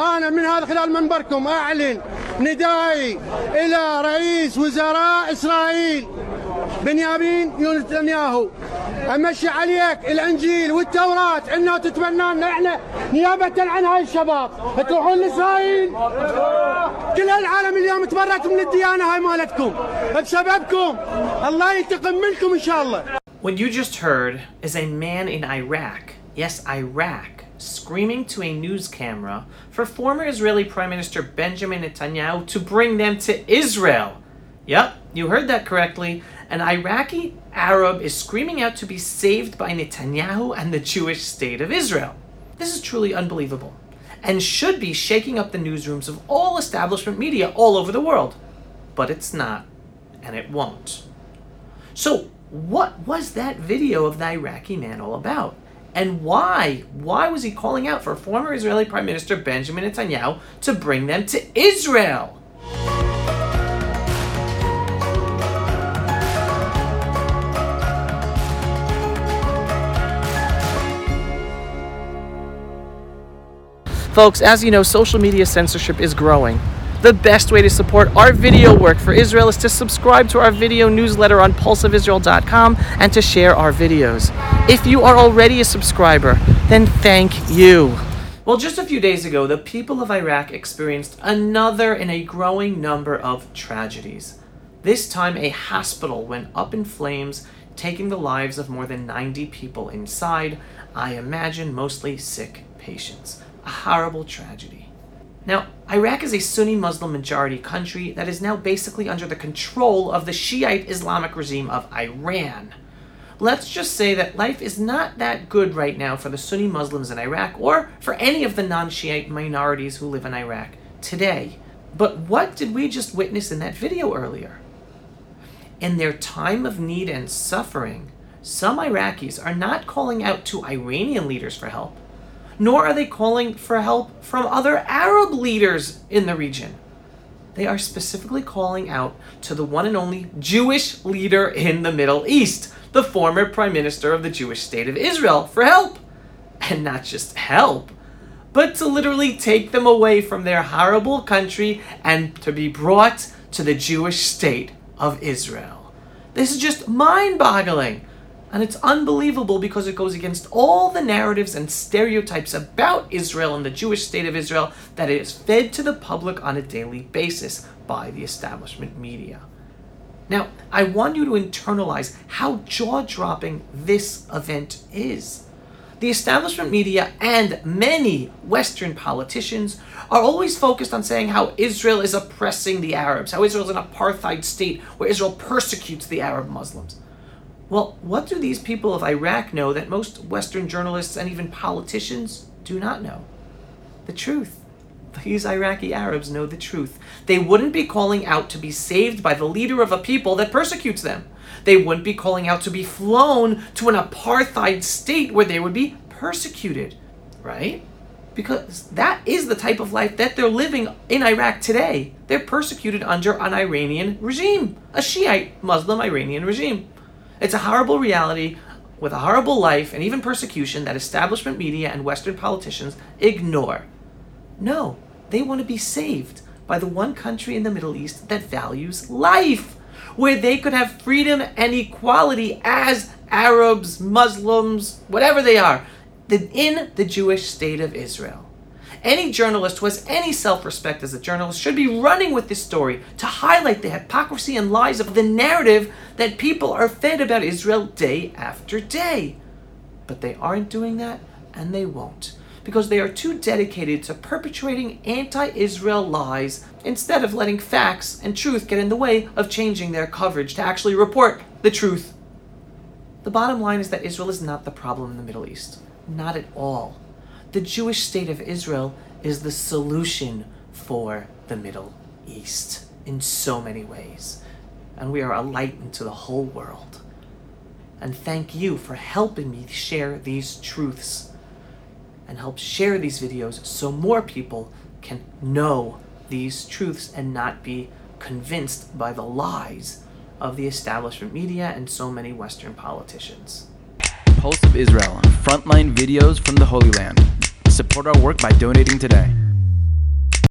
أنا من هذا خلال منبركم أعلن ندائي إلى رئيس وزراء إسرائيل بنيامين نتنياهو أمشي عليك الإنجيل والتوراة. إنه تتبنى لنا إحنا نيابة عن هاي الشباب. تروحون لإسرائيل؟ كل العالم اليوم تبرت من الديانة هاي مالتكم. بسببكم الله ينتقم منكم إن شاء الله. What you just heard is a man in Iraq, yes, Iraq, screaming to a news camera for former Israeli Prime Minister Benjamin Netanyahu to bring them to Israel. Yep, you heard that correctly. An Iraqi Arab is screaming out to be saved by Netanyahu and the Jewish state of Israel. This is truly unbelievable and should be shaking up the newsrooms of all establishment media all over the world. But it's not, and it won't. So, what was that video of the Iraqi man all about? And why? Why was he calling out for former Israeli Prime Minister Benjamin Netanyahu to bring them to Israel? Folks, as you know, social media censorship is growing. The best way to support our video work for Israel is to subscribe to our video newsletter on pulseofisrael.com and to share our videos. If you are already a subscriber, then thank you. Well, just a few days ago, the people of Iraq experienced another in a growing number of tragedies. This time, a hospital went up in flames, taking the lives of more than 90 people inside, I imagine mostly sick patients. A horrible tragedy. Now, Iraq is a Sunni Muslim majority country that is now basically under the control of the Shiite Islamic regime of Iran. Let's just say that life is not that good right now for the Sunni Muslims in Iraq or for any of the non Shiite minorities who live in Iraq today. But what did we just witness in that video earlier? In their time of need and suffering, some Iraqis are not calling out to Iranian leaders for help nor are they calling for help from other Arab leaders in the region. They are specifically calling out to the one and only Jewish leader in the Middle East, the former Prime Minister of the Jewish State of Israel, for help. And not just help, but to literally take them away from their horrible country and to be brought to the Jewish state of Israel. This is just mind boggling. And it's unbelievable because it goes against all the narratives and stereotypes about Israel and the Jewish state of Israel that is fed to the public on a daily basis by the establishment media. Now, I want you to internalize how jaw dropping this event is. The establishment media and many Western politicians are always focused on saying how Israel is oppressing the Arabs, how Israel is an apartheid state where Israel persecutes the Arab Muslims. Well, what do these people of Iraq know that most Western journalists and even politicians do not know? The truth. These Iraqi Arabs know the truth. They wouldn't be calling out to be saved by the leader of a people that persecutes them. They wouldn't be calling out to be flown to an apartheid state where they would be persecuted, right? Because that is the type of life that they're living in Iraq today. They're persecuted under an Iranian regime, a Shiite Muslim Iranian regime. It's a horrible reality with a horrible life and even persecution that establishment media and Western politicians ignore. No, they want to be saved by the one country in the Middle East that values life, where they could have freedom and equality as Arabs, Muslims, whatever they are, in the Jewish state of Israel. Any journalist who has any self respect as a journalist should be running with this story to highlight the hypocrisy and lies of the narrative that people are fed about Israel day after day. But they aren't doing that, and they won't, because they are too dedicated to perpetuating anti Israel lies instead of letting facts and truth get in the way of changing their coverage to actually report the truth. The bottom line is that Israel is not the problem in the Middle East. Not at all the Jewish state of Israel is the solution for the Middle East in so many ways. And we are a light into the whole world. And thank you for helping me share these truths and help share these videos so more people can know these truths and not be convinced by the lies of the establishment media and so many Western politicians. Pulse of Israel, frontline videos from the Holy Land. Support our work by donating today.